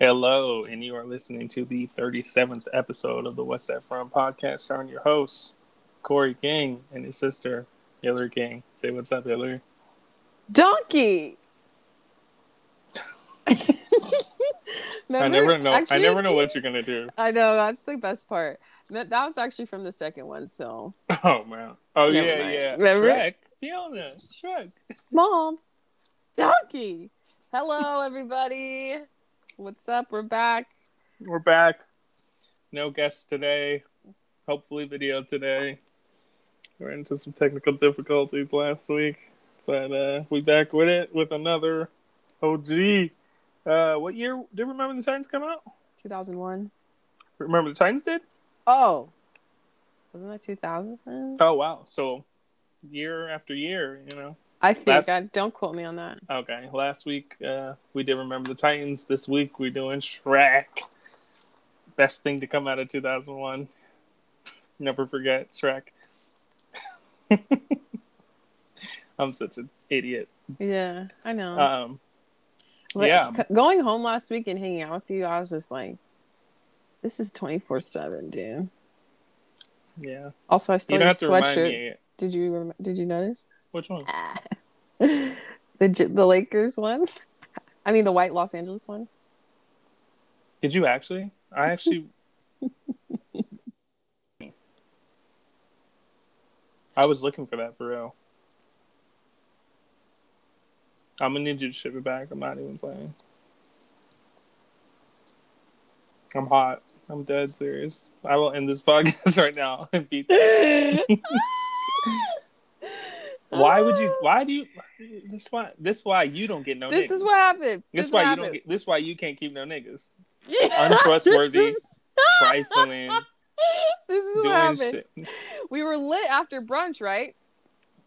Hello, and you are listening to the 37th episode of the What's That From podcast, starring your hosts, Correy King and his sister, Hilary King. Say what's up, Hilary. Donkey. I never know. I never know what you're gonna do. I know that's the best part. That, that was actually from the second one. So. Oh man. Oh Never yeah, mind. yeah. Remember? Shrek. Fiona. Shrek. Mom. Donkey. Hello, everybody. What's up? We're back. We're back. No guests today. Hopefully, video today. We're into some technical difficulties last week, but uh, we back with it with another OG. Uh, what year did Remember the Titans come out? 2001. Remember the Titans did? Oh. Wasn't that 2000? Oh wow! So year after year, you know. I think. Last- I, don't quote me on that. Okay, last week uh, we did Remember the Titans. This week we're doing Shrek. Best thing to come out of 2001. Never forget Shrek. I'm such an idiot. Yeah, I know. Um, Like, yeah. c- Going home last week and hanging out with you, I was just like, this is 24 7, dude. yeah. Also, I You stole don't your have sweatshirt. Did you rem- did you notice? Which one? the the Lakers one. I mean the white Los Angeles one. Did you actually? I actually. I was looking for that for real. I'm gonna need you to ship it back. I'm not even playing. I'm hot. I'm dead serious. I will end this podcast right now and beat that. Why would you? Ah. Why do you? This why? This why you don't get no. This niggas. is what happened. This is why what you don't get. This why you can't keep no niggas. Untrustworthy, trifling, this is what happened. shit. We were lit after brunch, right?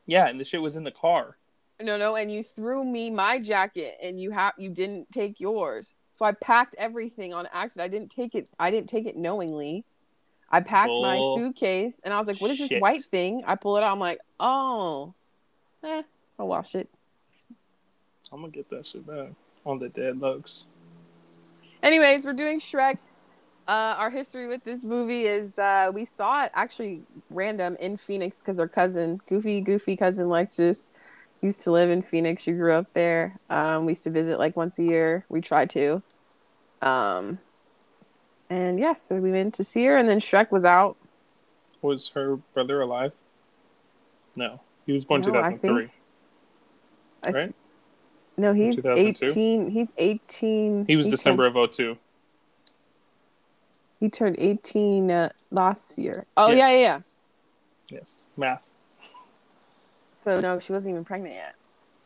Yeah, and the shit was in the car. No, no, and you threw me my jacket, and you have you didn't take yours. So I packed everything on accident. I didn't take it. I didn't take it knowingly. I packed my suitcase, and I was like, "What is this white thing?" I pull it out. I'm like, "Oh, eh, I'll wash it." I'm gonna get that shit back on the dead looks. Anyways, we're doing Shrek. Uh, our history with this movie is uh, we saw it actually random in Phoenix because our cousin, goofy, goofy cousin Lexus, used to live in Phoenix. She grew up there. Um, we used to visit like once a year. We tried to. Um, and yeah, so we went to see her, and then Shrek was out. Was her brother alive? No, he was born No, I 2003. think- I th- Right? No, he's 18. He's 18. He was turned- December of 02. he turned 18 uh, last year. Oh, Yes. yeah, yeah, yeah. Yes, math. So no, she wasn't even pregnant yet.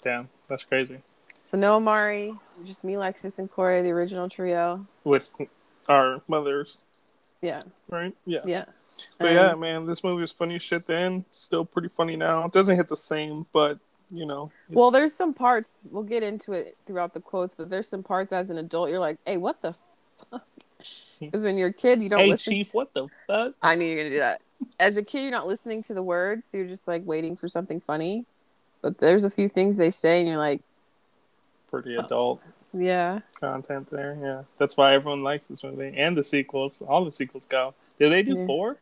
Damn, that's crazy. So no Amari, just me, Lexus, and Correy, the original trio. With our mothers, Yeah, right? Yeah. yeah. But Um, yeah, man, this movie was funny shit then. Still pretty funny now. It doesn't hit the same, but you know. Well, there's some parts we'll get into it throughout the quotes, but there's some parts as an adult you're like, "Hey, what the fuck?" Because when you're a kid, you don't hey, listen. chief, to- what the fuck? I knew you were gonna do that. As a kid, you're not listening to the words, so you're just like waiting for something funny. But there's a few things they say, and you're like, Pretty Oh. adult "Yeah." content there. Yeah, that's why everyone likes this movie and the sequels. All the sequels go. Did they do Yeah. four?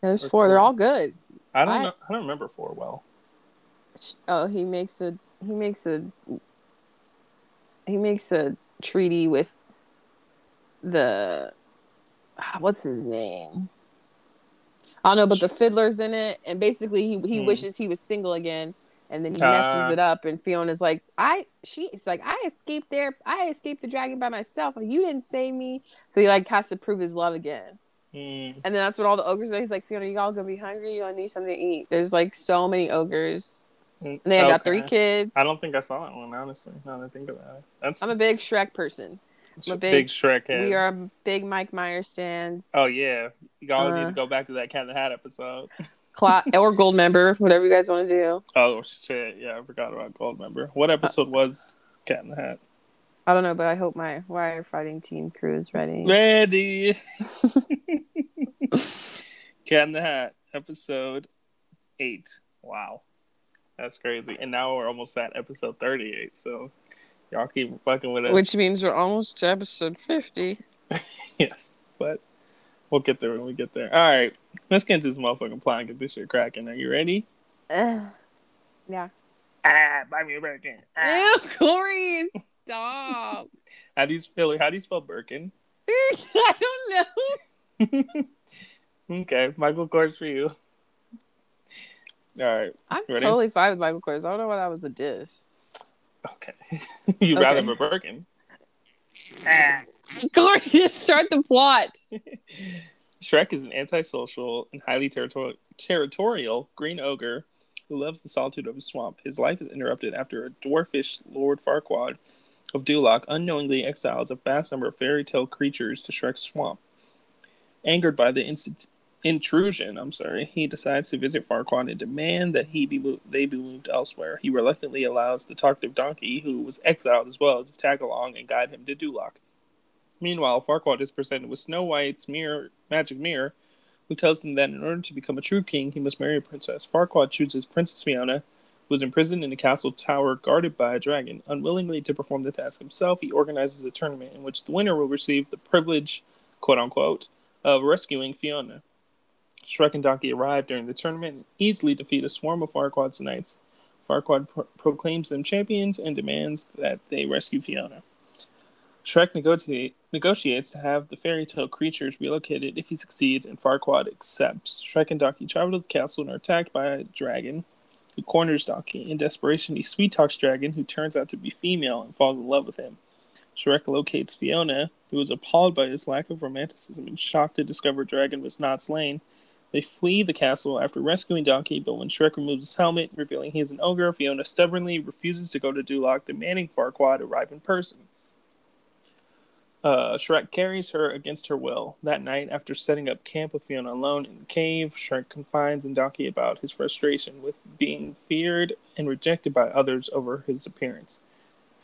There's four. They're all good. I don't I- know. I don't remember four well. Oh, he makes a he makes a he makes a treaty with the ah, what's his name? I don't know, but the fiddler's in it, and basically he he Hmm. wishes he was single again, and then he Ah. messes it up, and Fiona's like, I she's like, I escaped there, I escaped the dragon by myself, and you didn't save me, so he like has to prove his love again. Hmm. And then that's what all the ogres are. He's like, Fiona, you all gonna be hungry. You all need something to eat. There's like so many ogres. Mm, And they got three kids. I don't think I saw that one, honestly. Now that I think about it. That's I'm a big Shrek person. I'm a big, big- Shrek head. We are big Mike Myers stands. Oh yeah, y'all need Uh. to go back to that Cat in the Hat episode. Or Goldmember, whatever you guys want to do. Oh shit, yeah, I forgot about Goldmember. What episode was Cat in the Hat? I don't know, but I hope my wire fighting team crew is ready. Ready. Cat in the Hat, episode eight. Wow, that's crazy. And now we're almost at episode thirty-eight. So Y'all keep fucking with us. Which means we're almost to episode 50. yes, but we'll get there when we get there. All right, let's get into this motherfucking plot and get this shit cracking. Are you ready? Uh, yeah. Ah, buy me a Birkin. Ah. Ew, Correy, stop. How do you spell How do you spell Birkin? I don't know. okay, Michael Kors for you. All right, I'm Ready? totally fine with Michael Kors. I don't know why that was a diss. okay. You'd rather have a Birkin. Correy, start the plot. Shrek is an antisocial and highly territorial, territorial green ogre who loves the solitude of his swamp. His life is interrupted after a dwarfish Lord Farquaad of Duloc unknowingly exiles a vast number of fairy tale creatures to Shrek's swamp. Angered by the instant intrusion, I'm sorry, he decides to visit Farquaad and demand that he be mo- they be moved elsewhere. He reluctantly allows the talkative donkey, who was exiled as well, to tag along and guide him to Duloc. Meanwhile, Farquaad is presented with Snow White's mirror, magic mirror, who tells him that in order to become a true king, he must marry a princess. Farquaad chooses Princess Fiona, who is imprisoned in a castle tower guarded by a dragon. Unwillingly to perform the task himself, he organizes a tournament in which the winner will receive the privilege, quote unquote, of rescuing Fiona. Shrek and Donkey arrive during the tournament and easily defeat a swarm of Farquaad's knights. Farquaad pro- proclaims them champions and demands that they rescue Fiona. Shrek negotiate, negotiates to have the fairy tale creatures relocated if he succeeds, and Farquaad accepts. Shrek and Donkey travel to the castle and are attacked by a dragon who corners Donkey. In desperation, he sweet talks Dragon, who turns out to be female and falls in love with him. Shrek locates Fiona, who is appalled by his lack of romanticism and shocked to discover Dragon was not slain. They flee the castle after rescuing Donkey, but when Shrek removes his helmet, revealing he is an ogre, Fiona stubbornly refuses to go to Duloc, demanding Farquaad arrive in person. Uh, Shrek carries her against her will. That night, after setting up camp with Fiona alone in the cave, Shrek confides in Donkey about his frustration with being feared and rejected by others over his appearance.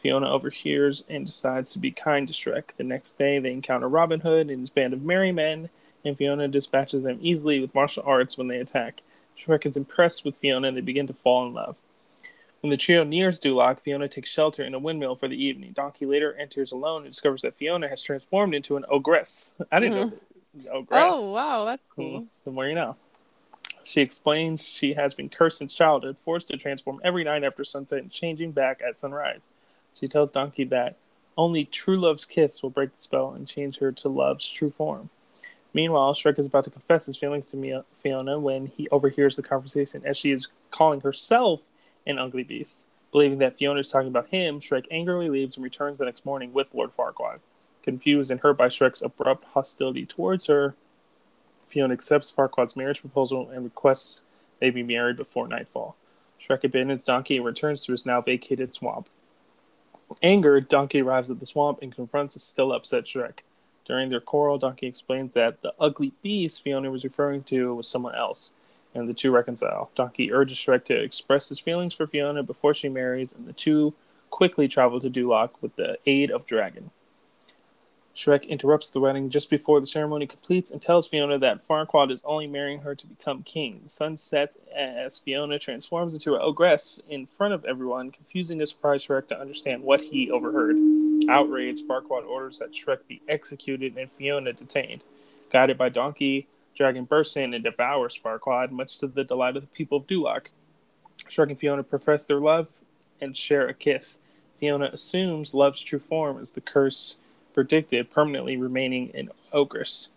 Fiona overhears and decides to be kind to Shrek. The next day, they encounter Robin Hood and his band of merry men, and Fiona dispatches them easily with martial arts when they attack. Shrek is impressed with Fiona and they begin to fall in love. When the trio nears Duloc, Fiona takes shelter in a windmill for the evening. Donkey later enters alone and discovers that Fiona has transformed into an ogress. I didn't know mm-hmm. that. Ogress. Oh, wow, that's cool. The you know. She explains she has been cursed since childhood, forced to transform every night after sunset and changing back at sunrise. She tells Donkey that only true love's kiss will break the spell and change her to love's true form. Meanwhile, Shrek is about to confess his feelings to Fiona when he overhears the conversation as she is calling herself an ugly beast. Believing that Fiona is talking about him, Shrek angrily leaves and returns the next morning with Lord Farquaad. Confused and hurt by Shrek's abrupt hostility towards her, Fiona accepts Farquaad's marriage proposal and requests they be married before nightfall. Shrek abandons Donkey and returns to his now vacated swamp. Angered, Donkey arrives at the swamp and confronts a still upset Shrek. During their quarrel, Donkey explains that the ugly beast Fiona was referring to was someone else, and the two reconcile. Donkey urges Shrek to express his feelings for Fiona before she marries, and the two quickly travel to Duloc with the aid of Dragon. Shrek interrupts the wedding just before the ceremony completes and tells Fiona that Farquaad is only marrying her to become king. The sun sets as Fiona transforms into an ogress in front of everyone, confusing the surprised Shrek to understand what he overheard. Outraged, Farquaad orders that Shrek be executed and Fiona detained. Guided by Donkey, Dragon bursts in and devours Farquaad, much to the delight of the people of Duloc. Shrek and Fiona profess their love and share a kiss. Fiona assumes love's true form as the curse predicted, permanently remaining an ogress.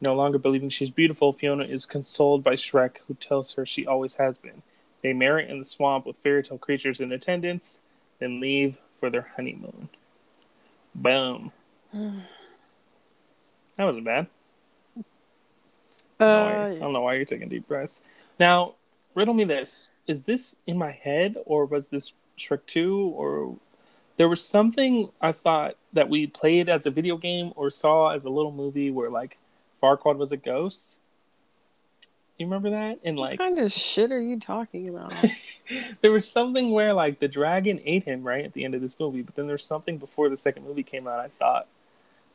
No longer believing she's beautiful, Fiona is consoled by Shrek, who tells her she always has been. They marry in the swamp with fairy tale creatures in attendance, then leave for their honeymoon. Boom. That wasn't bad. I don't, know why, Uh, I don't know why you're taking deep breaths. Now, riddle me this: Is this in my head, or was this Shrek Two, or there was something I thought that we played as a video game or saw as a little movie where like Farquaad was a ghost. You remember that? And like, what kind of shit are you talking about? there was something where like the dragon ate him right at the end of this movie, but then there's something before the second movie came out. I thought,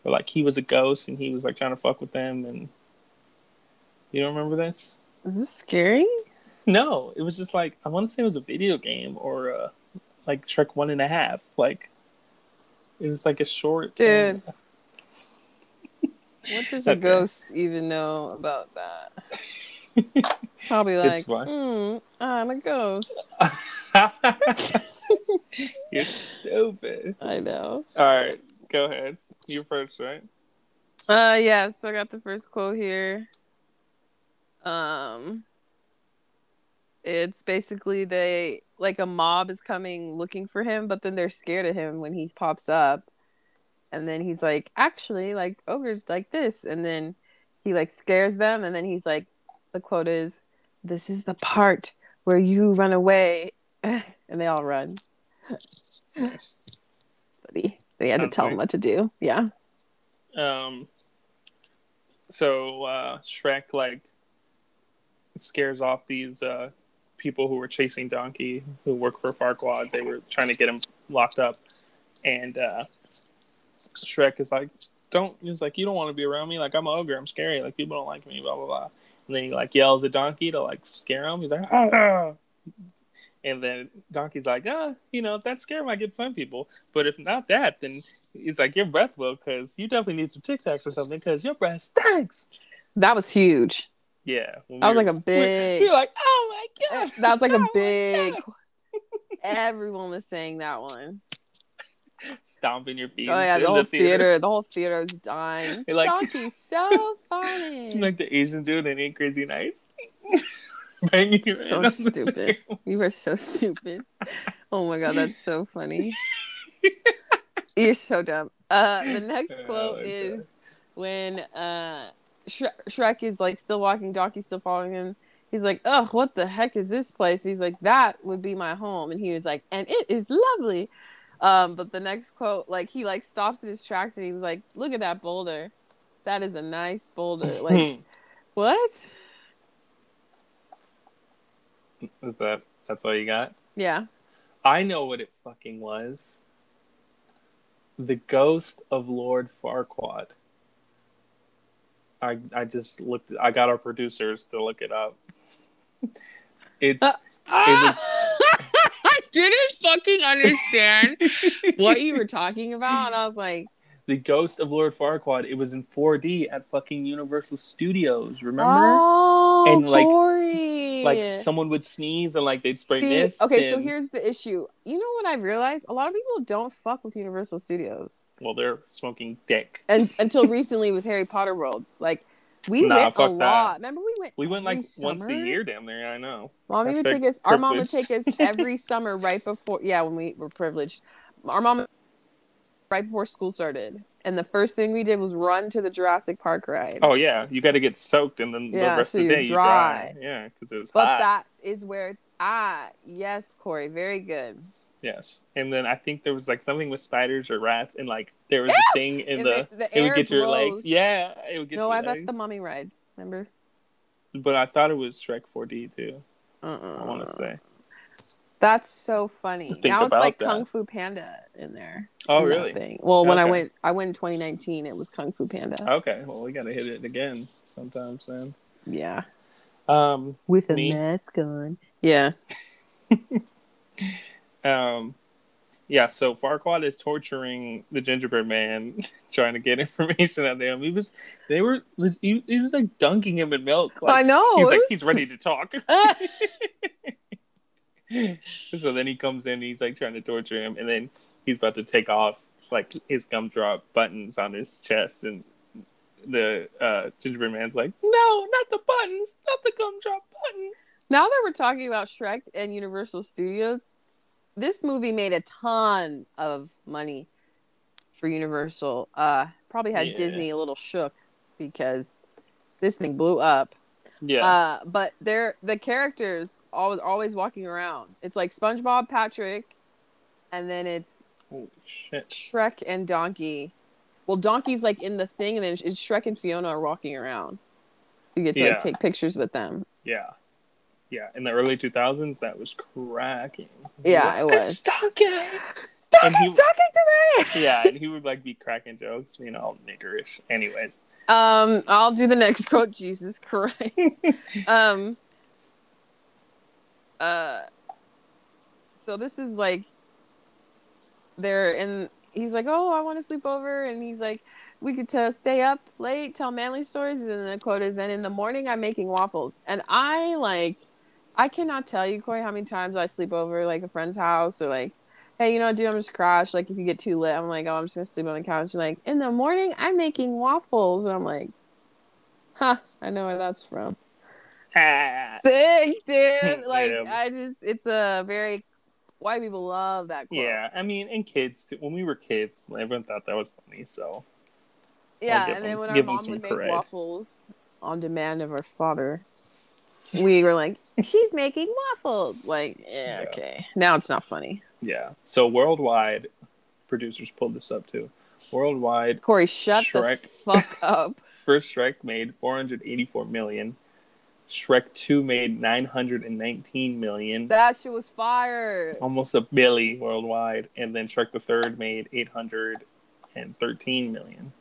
where like he was a ghost and he was like trying to fuck with them, and you don't remember this? Is this scary? No, it was just like I want to say it was a video game or uh, like Shrek one and a half. Like It was like a short Dude. thing. What does a ghost even know about that? Probably like, mm, I'm a ghost. You're stupid. I know. All right, go ahead. You first, right? Uh, yeah. So I got the first quote here. Um, it's basically they like a mob is coming looking for him, but then they're scared of him when he pops up, and then he's like, actually, like ogres like this, and then he like scares them, and then he's like, the quote is, "This is the part where you run away," and they all run. funny. They had to Sounds tell him what to do. Yeah. Um. So uh, Shrek like scares off these uh, people who were chasing Donkey, who work for Farquaad. They were trying to get him locked up, and uh, Shrek is like, "Don't." He's like, "You don't want to be around me. Like I'm an ogre. I'm scary. Like people don't like me. Blah blah blah." And then he like yells at Donkey to like scare him. He's like, "Ah!" And then Donkey's like, ah, you know, that scare might get some people. But if not that, then he's like, your breath will, because you definitely need some Tic Tacs or something, because your breath stinks. That was huge. Yeah. when That was we like a big. We were like, oh my god. That was like Oh a big. Everyone was saying that one. Stomping your feet. Oh yeah, the whole theater. the whole theater was dying. You're like- Donkey's so funny. Like the Asian dude in Eight Crazy Nights. Banging your So the stupid. you were so stupid. Oh my god, that's so funny. You're so dumb. Uh, the next quote like is when uh, Shre- Shrek is like still walking, Donkey's still following him. He's like, "Ugh, what the heck is this place?" He's like, "That would be my home," and he was like, "And it is lovely." Um, but the next quote, like he like stops in his tracks and he's like, "Look at that boulder. That is a nice boulder." Like what? Is that that's all you got? Yeah. I know what it fucking was. The ghost of Lord Farquaad. I I just looked. I got our producers to look it up. It's Uh, was- I didn't fucking understand what you were talking about, and I was like, the ghost of Lord Farquaad. It was in 4D at fucking Universal Studios. Remember? "Oh, And, like- Correy." Like someone would sneeze and like they'd spray See, mist. okay, so here's the issue. You know what I've realized? A lot of people don't fuck with Universal Studios, well, they're smoking dick. and until recently with Harry Potter World, like we Nah, went a that. lot. Remember, we went. We went like every once a year down there. I know. Mommy would take us. Our mom would take us every summer right before. Yeah, when we were privileged, our mom right before school started, and the first thing we did was run to the Jurassic Park ride. Oh yeah, you got to get soaked and then Yeah, the rest so of the day you dry. dry. Yeah, because it was but hot. that is where it's at. Yes, Correy, very good. Yes, and then I think there was like something with spiders or rats, and like there was a thing in And the, the- the it would get your legs. Yeah, it would get No, I, that's the mommy ride. Remember? But I thought it was Shrek 4D too. Uh-uh. I want to say. That's so funny. Think now it's like that. Kung Fu Panda in there. Oh in really? thing. Well, when I went, I went in 2019. It was Kung Fu Panda. Okay, well we gotta hit it again sometimes then. Yeah, Um, with a Me? mask on. Yeah. um, yeah. So Farquaad is torturing the gingerbread man, trying to get information out of him. He was, they were, he, he was like dunking him in milk. Like, I know. he's like was- he's ready to talk. so then he comes in, he's like trying to torture him, and then he's about to take off like his gumdrop buttons on his chest, and the uh, gingerbread man's like, "No, not the buttons, not the gumdrop buttons." Now that we're talking about Shrek and Universal Studios, this movie made a ton of money for Universal. Uh, probably had Yeah. Disney a little shook because this thing blew up. Yeah, Uh, but they're the characters always always walking around. It's like SpongeBob, Patrick, and then it's holy shit. Shrek and Donkey. Well, Donkey's like in the thing, and then it's Shrek and Fiona are walking around. So you get to Yeah. like take pictures with them. Yeah. Yeah. In the early 2000s, that was cracking. Yeah, it was. Donkey! Donkey's he- talking to me. Yeah, and he would like be cracking jokes, you know, all niggerish. Anyways. Um, I'll do the next quote. Jesus Christ. um. Uh. So this is like, they're in. he's like, "Oh, I want to sleep over," and he's like, "We could to stay up late, tell manly stories." And the quote is, "And in the morning, I'm making waffles." And I like, I cannot tell you, Correy, how many times I sleep over like a friend's house or like, hey, you know, dude, I'm just crash. Like if you get too lit, I'm like, oh, I'm just gonna sleep on the couch. And, like in the morning, I'm making waffles, and I'm like, huh, I know where that's from. Sick, dude. Like Yeah. I just, it's a very white people love that quote. Yeah, I mean, and kids too. When we were kids, everyone thought that was funny. So Yeah, and then when our mom would make cred. waffles on demand of our father, we were like, "She's making waffles." Like, yeah, Yeah. okay. Now it's not funny. Yeah, so worldwide, producers pulled this up too. Worldwide, Correy, shut Shrek. the fuck up. first Shrek made 484 million. Shrek 2 made 919 million. that shit was fire. almost a billy worldwide, and then Shrek the Third made 813 million.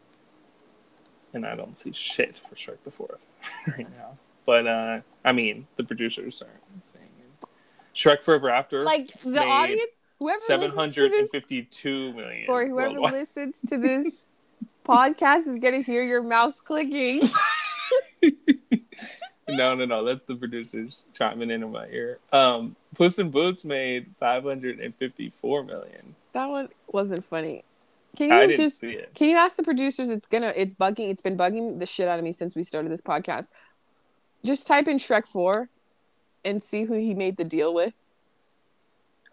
And I don't see shit for Shrek the Fourth right now. But uh I mean, the producers aren't saying it. Shrek Forever After, Like the made audience, whoever seven listens to this, and fifty-two million. Correy, whoever worldwide. listens to this podcast is gonna hear your mouse clicking. no, no, no. That's the producers chiming in in my ear. Um, Puss in Boots made five hundred and fifty-four million. That one wasn't funny. Can you just. Can you ask the producers? It's gonna. It's bugging. It's been bugging the shit out of me since we started this podcast. Just type in Shrek Four, and see who he made the deal with.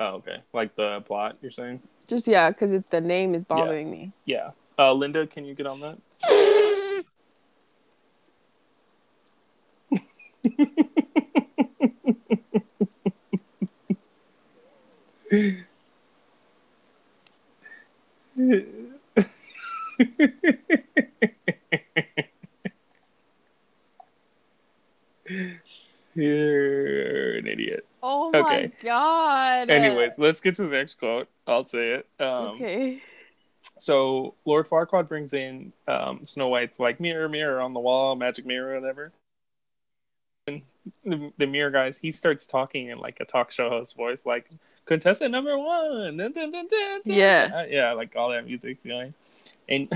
Oh, okay. Like the plot, you're saying? Just yeah, because the name is bothering me. Yeah. Uh, Linda, can you get on that? You're an idiot. Oh my Okay. god. Anyways, let's get to the next quote. I'll say it. Um, okay. So Lord Farquaad brings in um, Snow White's like mirror, mirror on the wall, magic mirror, whatever. And the, the mirror guys, he starts talking in like a talk show host voice, like contestant number one. dun, dun, dun, dun, dun." Yeah. Uh, yeah, like all that music's going, and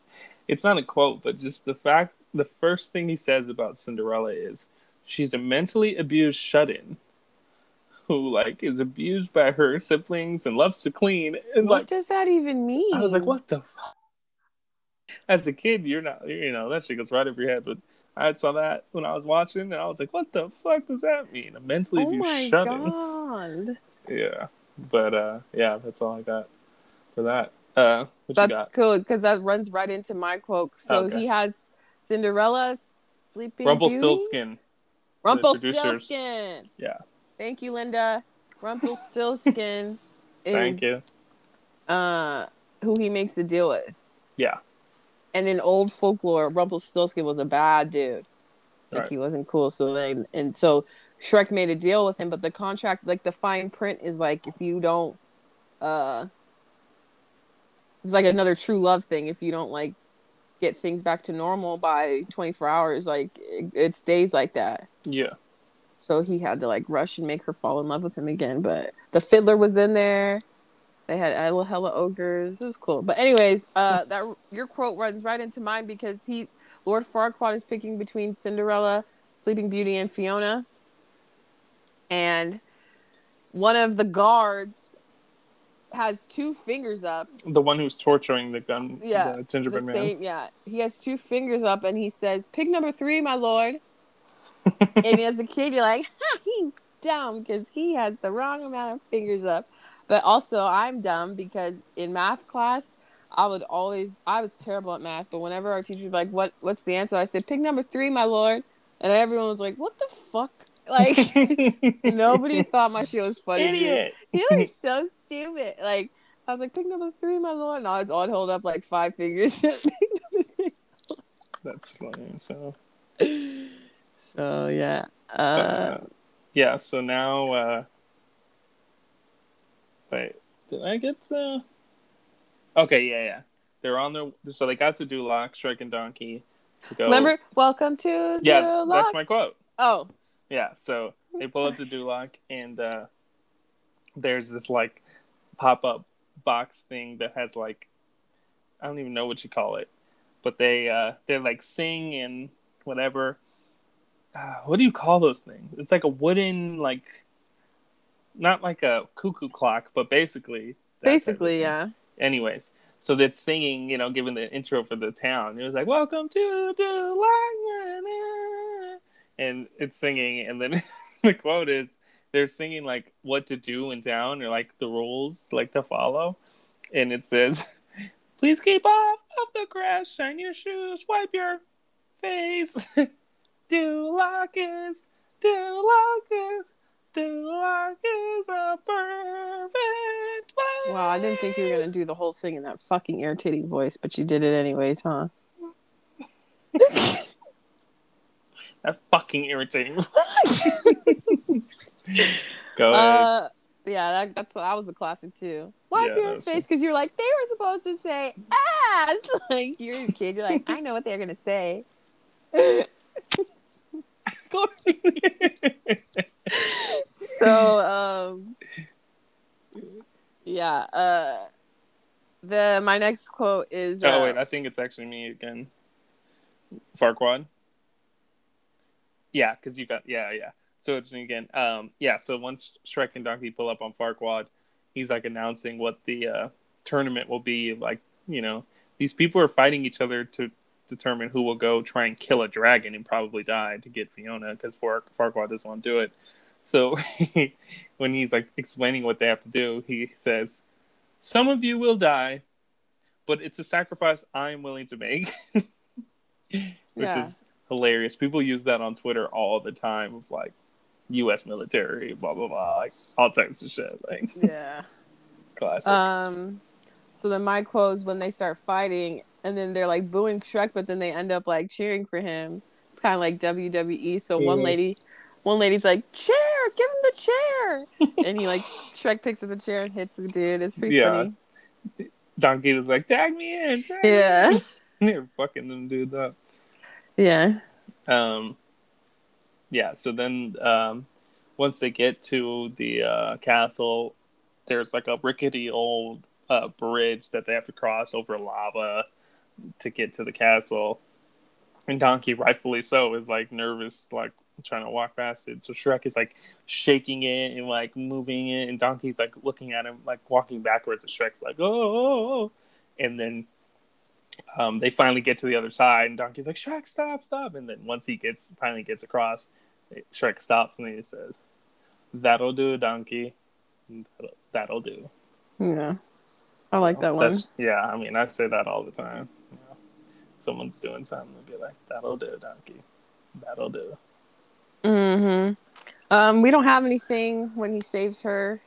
it's not a quote, but just the fact, the first thing he says about Cinderella is she's a mentally abused shut-in. Who like is abused by her siblings and loves to clean and What like does that even mean? I was like, what the fuck? As a kid, you're not, you know, that shit goes right over your head. But I saw that when I was watching, and I was like, what the fuck does that mean? A mentally Oh shut-in. god. Yeah. But, uh, yeah, that's all I got for that. Uh, you That's cool because that runs right into my quote. So Okay. he has Cinderella, Sleeping Rumpelstiltskin. Rumpelstiltskin. Yeah. Thank you, Linda. Rumpelstiltskin is Thank you. uh who he makes the deal with. Yeah. And in old folklore, Rumpelstiltskin was a bad dude. Like Right. he wasn't cool. So then and so Shrek made a deal with him, but the contract, like the fine print, is like if you don't, uh, it's like another true love thing. If you don't like get things back to normal by 24 hours, like it, it stays like that. Yeah. So he had to like rush and make her fall in love with him again. But the fiddler was in there. They had hella, hella ogres. It was cool. But anyways, uh, that your quote runs right into mine because he, Lord Farquaad, is picking between Cinderella, Sleeping Beauty, and Fiona. And one of the guards has two fingers up. The one who's torturing the gun, Yeah, the The gingerbread man. same, yeah. He has two fingers up, and he says, "Pick number three, my lord." And as a kid, you're like, ha, "He's dumb because he has the wrong amount of fingers up." But also, I'm dumb because in math class, I would always, I was terrible at math. But whenever our teacher would be like, "What, what's the answer?" I said, "Pick number three, my lord," and everyone was like, "What the fuck?" Like nobody thought my shit was funny. Idiot. You were so stupid. Like I was like, pick number three, my lord. And I was on hold up like five fingers. That's funny. So, so yeah. Uh, uh, yeah. So now, uh, wait, did I get to? Okay, yeah, yeah. They're on their so they got to do Lock, Shrek, and Donkey to go. remember, welcome to Yeah, the that's my quote. Oh, Yeah, so they pull up to Duloc, and uh, there's this like pop up box thing that has like I don't even know what you call it, but they uh they like sing and whatever. Uh, what do you call those things? It's like a wooden like not like a cuckoo clock, but basically that type of Basically, yeah. Anyways, so that's singing, you know, giving the intro for the town. It was like, "Welcome to the and it's singing, and then the quote is they're singing like what to do in town or like the rules like to follow, and it says, "Please keep off of the grass, shine your shoes, wipe your face, is, Duloc is." Duloc is a perfect place. Wow, I didn't think you were gonna do the whole thing in that fucking irritating voice, but you did it anyways, huh? That fucking irritating. Go ahead. Uh, yeah, that, that's that was a classic too. Wipe Yeah, your face because you're like they were supposed to say ass. Like you're a kid, you're like I know what they're gonna say. So um, yeah. Uh, the my next quote is. oh uh, wait, I think it's actually me again. Farquaad. Yeah, because you got yeah yeah. So it's me again. Um, yeah. So once Shrek and Donkey pull up on Farquaad, he's like announcing what the uh, tournament will be. Like you know, these people are fighting each other to determine who will go try and kill a dragon and probably die to get Fiona because Far- Farquaad doesn't want to do it. So when he's like explaining what they have to do, he says, "Some of you will die, but it's a sacrifice I'm willing to make," which Yeah. is hilarious. People use that on Twitter all the time of like U.S. military, blah blah blah, like all types of shit. Like yeah. classic. Um, so then my quote is when they start fighting, and then they're like booing Shrek, but then they end up like cheering for him. It's kind of like WWE. So one Mhm. lady, one lady's like, "Chair, give him the chair," and he like Shrek picks up the chair and hits the dude. It's pretty Yeah. funny. Donkey was like, "Tag me in." Tag Yeah, in." They're fucking them dudes up. yeah, Um, yeah. So then, um, once they get to the uh, castle, there's like a rickety old uh, bridge that they have to cross over lava to get to the castle. And Donkey, rightfully so, is like nervous, like trying to walk past it. So Shrek is like shaking it and like moving it, and Donkey's like looking at him, like walking backwards. And Shrek's like, oh, oh, oh. and then um, they finally get to the other side, and Donkey's like, Shrek, stop, stop. And then once he gets finally gets across, Shrek stops and he says, "That'll do, Donkey. That'll, that'll do." yeah. I like that one. Yeah, I mean, I say that all the time. Someone's doing something, they'll be like, "That'll do, Donkey. That'll do." Mm-hmm. Um, we don't have anything when he saves her.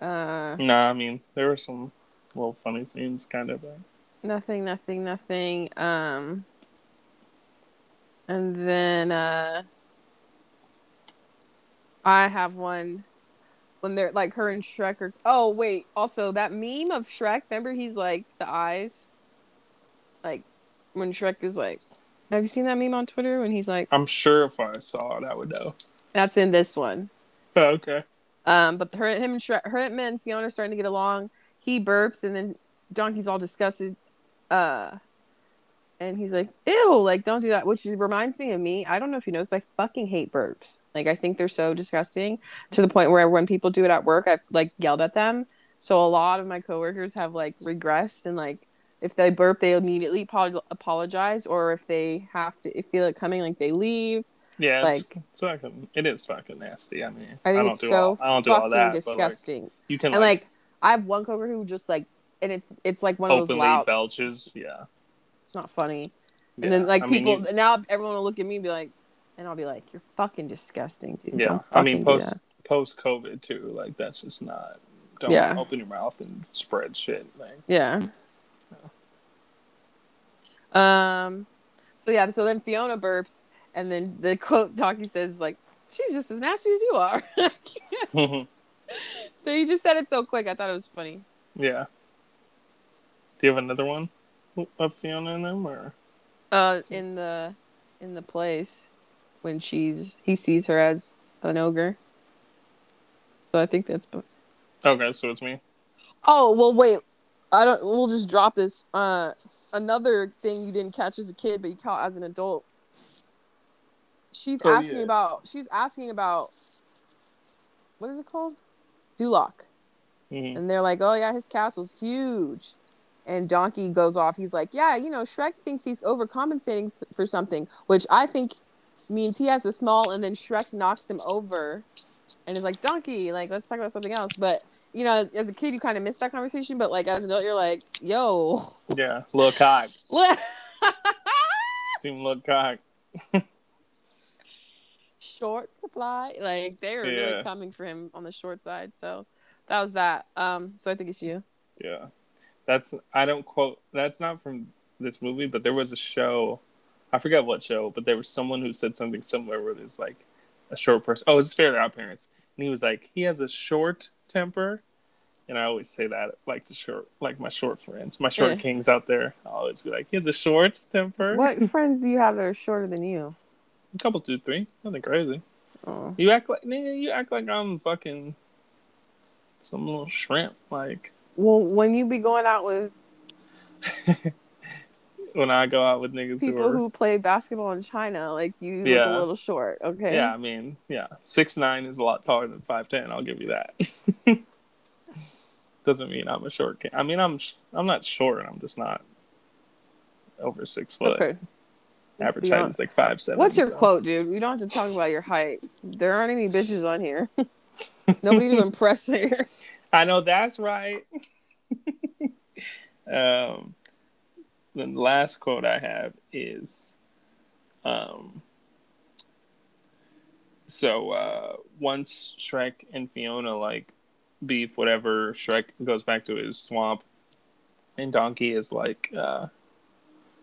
Uh, Nah, I mean, there were some little funny scenes, kind of. Nothing, nothing, nothing. Um, and then uh, I have one when they're like her and Shrek are. Oh wait, also that meme of Shrek. Remember, he's like the eyes. Like when Shrek is like, have you seen that meme on Twitter when he's like, I'm sure if I saw it, I would know. that's in this one. Oh, okay. Um, but her, him, and Shrek, her, and Fiona are starting to get along. He burps, and then Donkey's all disgusted. Uh, and he's like, "Ew, like don't do that." Which is, reminds me of me. I don't know if you noticed, I fucking hate burps. Like I think they're so disgusting to the point where when people do it at work, I've like yelled at them. So a lot of my coworkers have like regressed and like if they burp, they immediately apologize, or if they have to feel it coming, like they leave. Yeah, it's, Like- it's fucking, it is fucking nasty. I mean, I think don't it's do so all, I don't do fucking all that, disgusting. like, you can and like, like I have one coworker who just like, and it's it's like one of those loud. belches. Yeah. It's not funny. yeah. And then like I mean, people you- now everyone will look at me and be like, and I'll be like, "You're fucking disgusting, dude." yeah. I mean, post post COVID too. Like that's just not. Don't Yeah. open your mouth and spread shit. Like, Yeah. Um. So yeah. So then Fiona burps, and then the quote Donkey says like, "She's just as nasty as you are." so he just said it so quick. I thought it was funny. yeah. Do you have another one of Fiona in them, or Uh, in the in the place when she's he sees her as an ogre. So I think that's okay? So it's me. Oh well, wait. I don't. We'll just drop this. Uh, another thing you didn't catch as a kid, but you caught as an adult. She's Oh, asking yeah. about. She's asking about. What is it called? Duloc. Mhm. And they're like, "Oh yeah, his castle's huge." And Donkey goes off. He's like, "Yeah, you know, Shrek thinks he's overcompensating for something, which I think means he has a small." And then Shrek knocks him over, and is like, "Donkey, like, let's talk about something else." But you know, as a kid, you kind of missed that conversation. But like as an adult, you're like, "Yo, Yeah, little cock. look." Seem little cock. short supply. Like they were Yeah. really coming for him on the short side. So that was that. Um, so I think it's you. Yeah, that's I don't quote. That's not from this movie, but there was a show. I forget what show, but there was someone who said something similar where there's like a short person. Oh, it's Fairly Odd Parents, and he was like, he has a short temper, and I always say that like to short, like my short friends, my short Yeah. kings out there. I always be like, he has a short temper. What friends do you have that are shorter than you? A couple, two, three, nothing crazy. Oh. You act like you act like I'm fucking some little shrimp. Like Well, when you be going out with when I go out with niggas people who are who play basketball in China, like you look a little short. Okay. Yeah, I mean, yeah, six nine is a lot taller than five ten. I'll give you that. Doesn't mean I'm a short kid. I mean, I'm sh- I'm not short. I'm just not over six foot. Okay. Average height is like five seven. What's your so- quote, dude? We don't have to talk about your height. There aren't any bitches on here. Nobody to impress here. I know that's right. um, the last quote I have is, um, so uh, once Shrek and Fiona like beef, whatever, Shrek goes back to his swamp, and Donkey is like uh,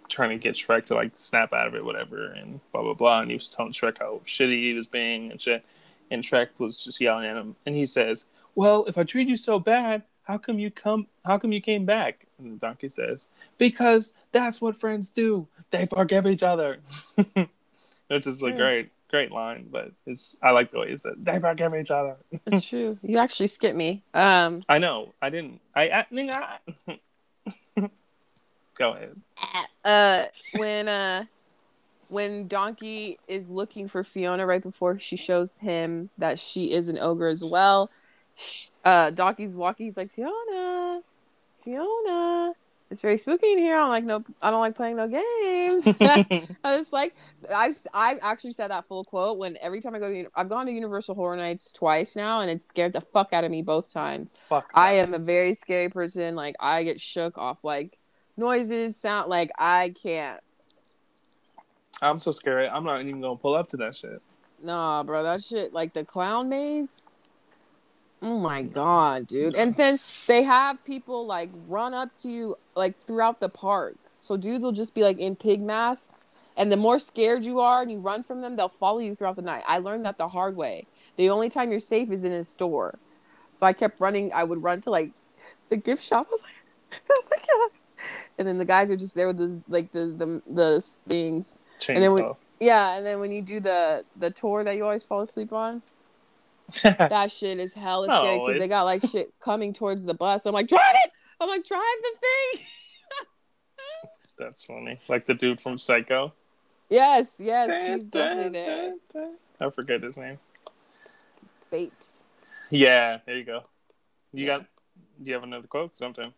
trying to get Shrek to like snap out of it, whatever, and blah blah blah. And he was telling Shrek how shitty he was being and shit. And Shrek was just yelling at him, and he says, "Well, if I treat you so bad, how come you come? How come you came back?" And the Donkey says, "Because that's what friends do. They forgive each other." Which is a great, great line, but it's I like the way you said, "They forgive each other." It's true. You actually skipped me. Um, I know. I didn't. I. I, nigga, I Go ahead. uh when uh when donkey is looking for fiona right before she shows him that she is an ogre as well uh donkey's walking he's like fiona fiona it's very spooky in here i don't like no i don't like playing no games i was like i've i've actually said that full quote when every time i go to i've gone to universal horror nights twice now and it scared the fuck out of me both times Fuck. I am a very scary person. Like I get shook off like noises, sound like I can't. I'm so scared. I'm not even gonna pull up to that shit. Nah, bro, that shit like the clown maze. Oh my god, dude. And then they have people like run up to you like throughout the park. So dudes will just be like in pig masks. And the more scared you are and you run from them, they'll follow you throughout the night. I learned that the hard way. The only time you're safe is in a store. So I kept running. I would run to like the gift shop. I was like, oh my god! And then the guys are just there with those like the the the things. And then Chainsaw. Yeah, and then when you do the the tour that you always fall asleep on, that shit is hella Not scary because they got like shit coming towards the bus. I'm like, drive it! I'm like, drive the thing. That's funny. Like the dude from Psycho. Yes, yes, he's definitely there. I forget his name. Bates. Yeah, there you go. You Yeah. got. Do you have another quote? Sometime.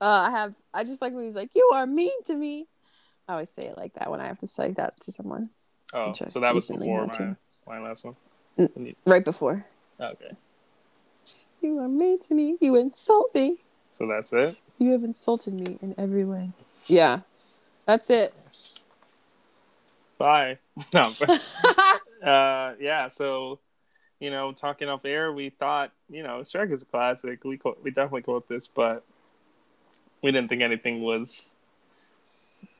Uh, I have. I just like when he's like, "You are mean to me." I always say it like that when I have to say that to someone. Oh, so that was before my, my last one. Right before. Okay, You are mean to me. You insult me. so that's it. You have insulted me in every way. Yeah, that's it. Bye. No, uh, yeah. So, you know, talking off air, we thought, you know, Shrek is a classic. We quote, we definitely quote this, but we didn't think anything was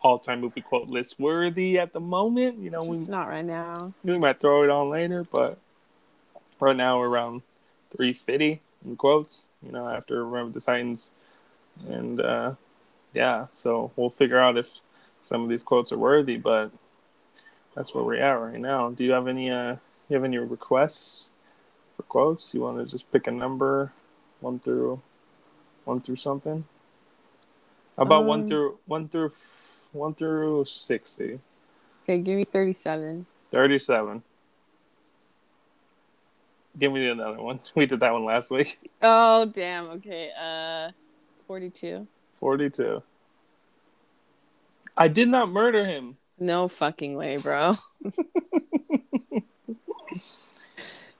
all-time movie quote list worthy at the moment. You know, It's not right now. we might throw it on later, but right now we're around 350 in quotes, you know, after Remember the Titans. And uh, yeah, so we'll figure out if some of these quotes are worthy, but that's where we're at right now. Do you have any uh you have any requests for quotes? You want to just pick a number one through One through something. How about one Um, through one through one through sixty? Okay, give me 37. Thirty-seven. Give me another one. We did that one last week. Oh, damn. Okay. Uh, 42. Forty-two. I did not murder him. No fucking way, bro.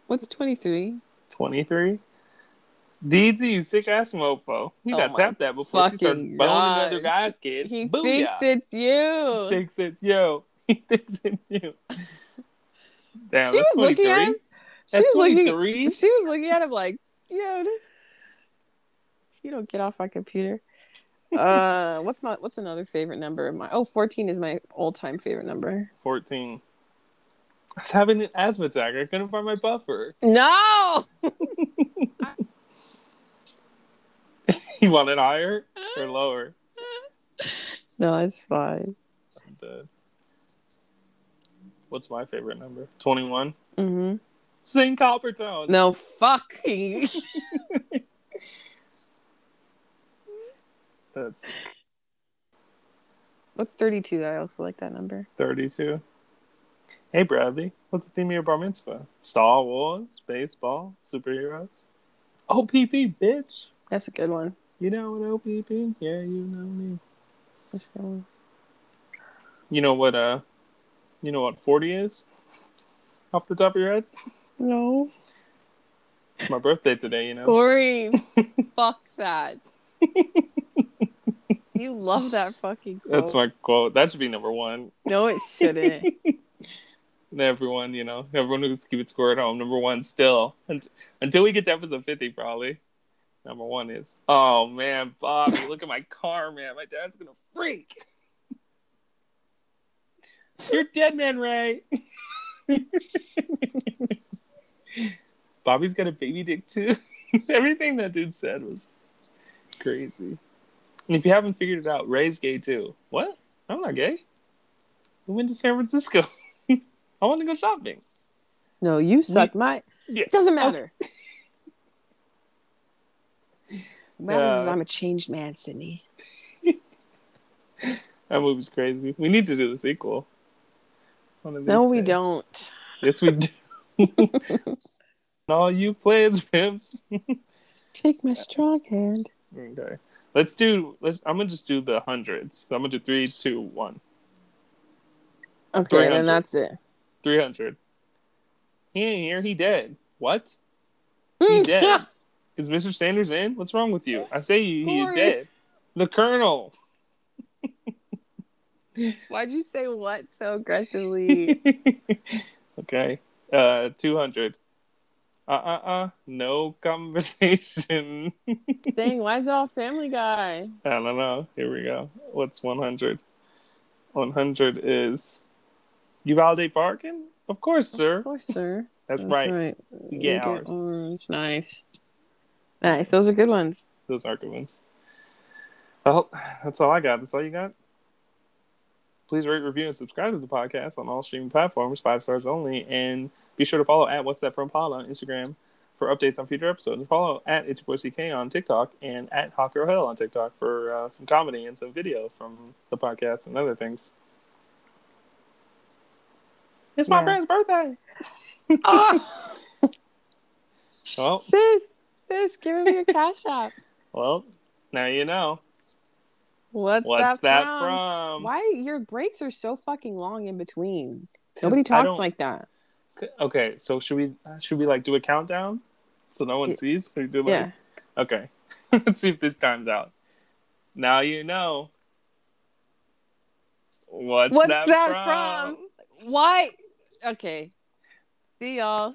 What's 23? 23. DZ, you sick ass mofo. You Oh gotta my tap that before she fucking boning gosh. other guys, kid. He Booyah. thinks it's you. thinks it's yo. He thinks it's you. Damn, she that's was looking 23. at him. She That's was looking. She was looking at him like, yo, this- you don't get off my computer. Uh, what's my what's another favorite number of mine? Oh, 14 is my all-time favorite number. 14. I was having an asthma attack. I couldn't find my buffer. No. You want it higher or lower? No, it's fine. I'm dead. What's my favorite number? 21. Mm-hmm. Sing Coppertone. No fucking. That's What's 32? I also like that number. 32. Hey, Bradley. What's the theme of your bar mitzvah? Star Wars, baseball, superheroes. OPP, bitch. That's a good one. You know what OPP? Yeah, you know me. Good one. You know what, uh, you know what 40 is? Off the top of your head? No. It's my birthday today, you know? Correy, fuck that. you love that fucking quote. That's my quote. That should be number one. No, it shouldn't. And everyone, you know, everyone who's keeping score at home, number one still. Unt- Until we get to episode 50, probably. Number one is. Oh, man, Bobby, look at my car, man. My dad's to freak. You're dead, man, Ray. Bobby's got a baby dick, too. Everything that dude said was crazy. And if you haven't figured it out, Ray's gay, too. What? I'm not gay. We went to San Francisco. I want to go shopping. No, you suck my. Yeah. It doesn't matter. What matters is I'm a changed man, Sydney. That movie's crazy. We need to do the sequel. No, we days. don't. Yes, we do. All you players, pimps. Take my strong hand. Okay. Let's do. Let's. I'm gonna just do the hundreds. So I'm gonna do three, two, one. Okay, 300. then that's it. Three hundred. He ain't here. He dead. What? He mm. dead. Is Mr. Sanders in? What's wrong with you? I say he, he is dead. The Colonel. Why'd you say what so aggressively? okay. Uh, two hundred. Uh uh uh. No conversation. Dang, why is it all Family Guy? I don't know. Here we go. What's 100? 100 is. You validate bargain? Of course, sir. Of course, sir. That's, That's right. right. You You get get ours. ours. Nice. Nice. Those are good ones. Those are good ones. Well, that's all I got. That's all you got? Please rate, review, and subscribe to the podcast on all streaming platforms, five stars only. And be sure to follow at What's That From Pod on Instagram for updates on future episodes. And follow at It's Your Boy CK on TikTok and at Hawker Hill on TikTok for uh, some comedy and some video from the podcast and other things. It's my Yeah. friend's birthday. Oh, Well, sis, sis, give me your cash app. well, now you know. What's, What's that, that from? from? Why your breaks are so fucking long in between? Nobody talks like that. Okay, so should we should we like do a countdown so no one Yeah. sees? Or do like Yeah. okay. Let's see if this time's out. Now you know. What's, What's that, that from? from? Why? Okay. See y'all.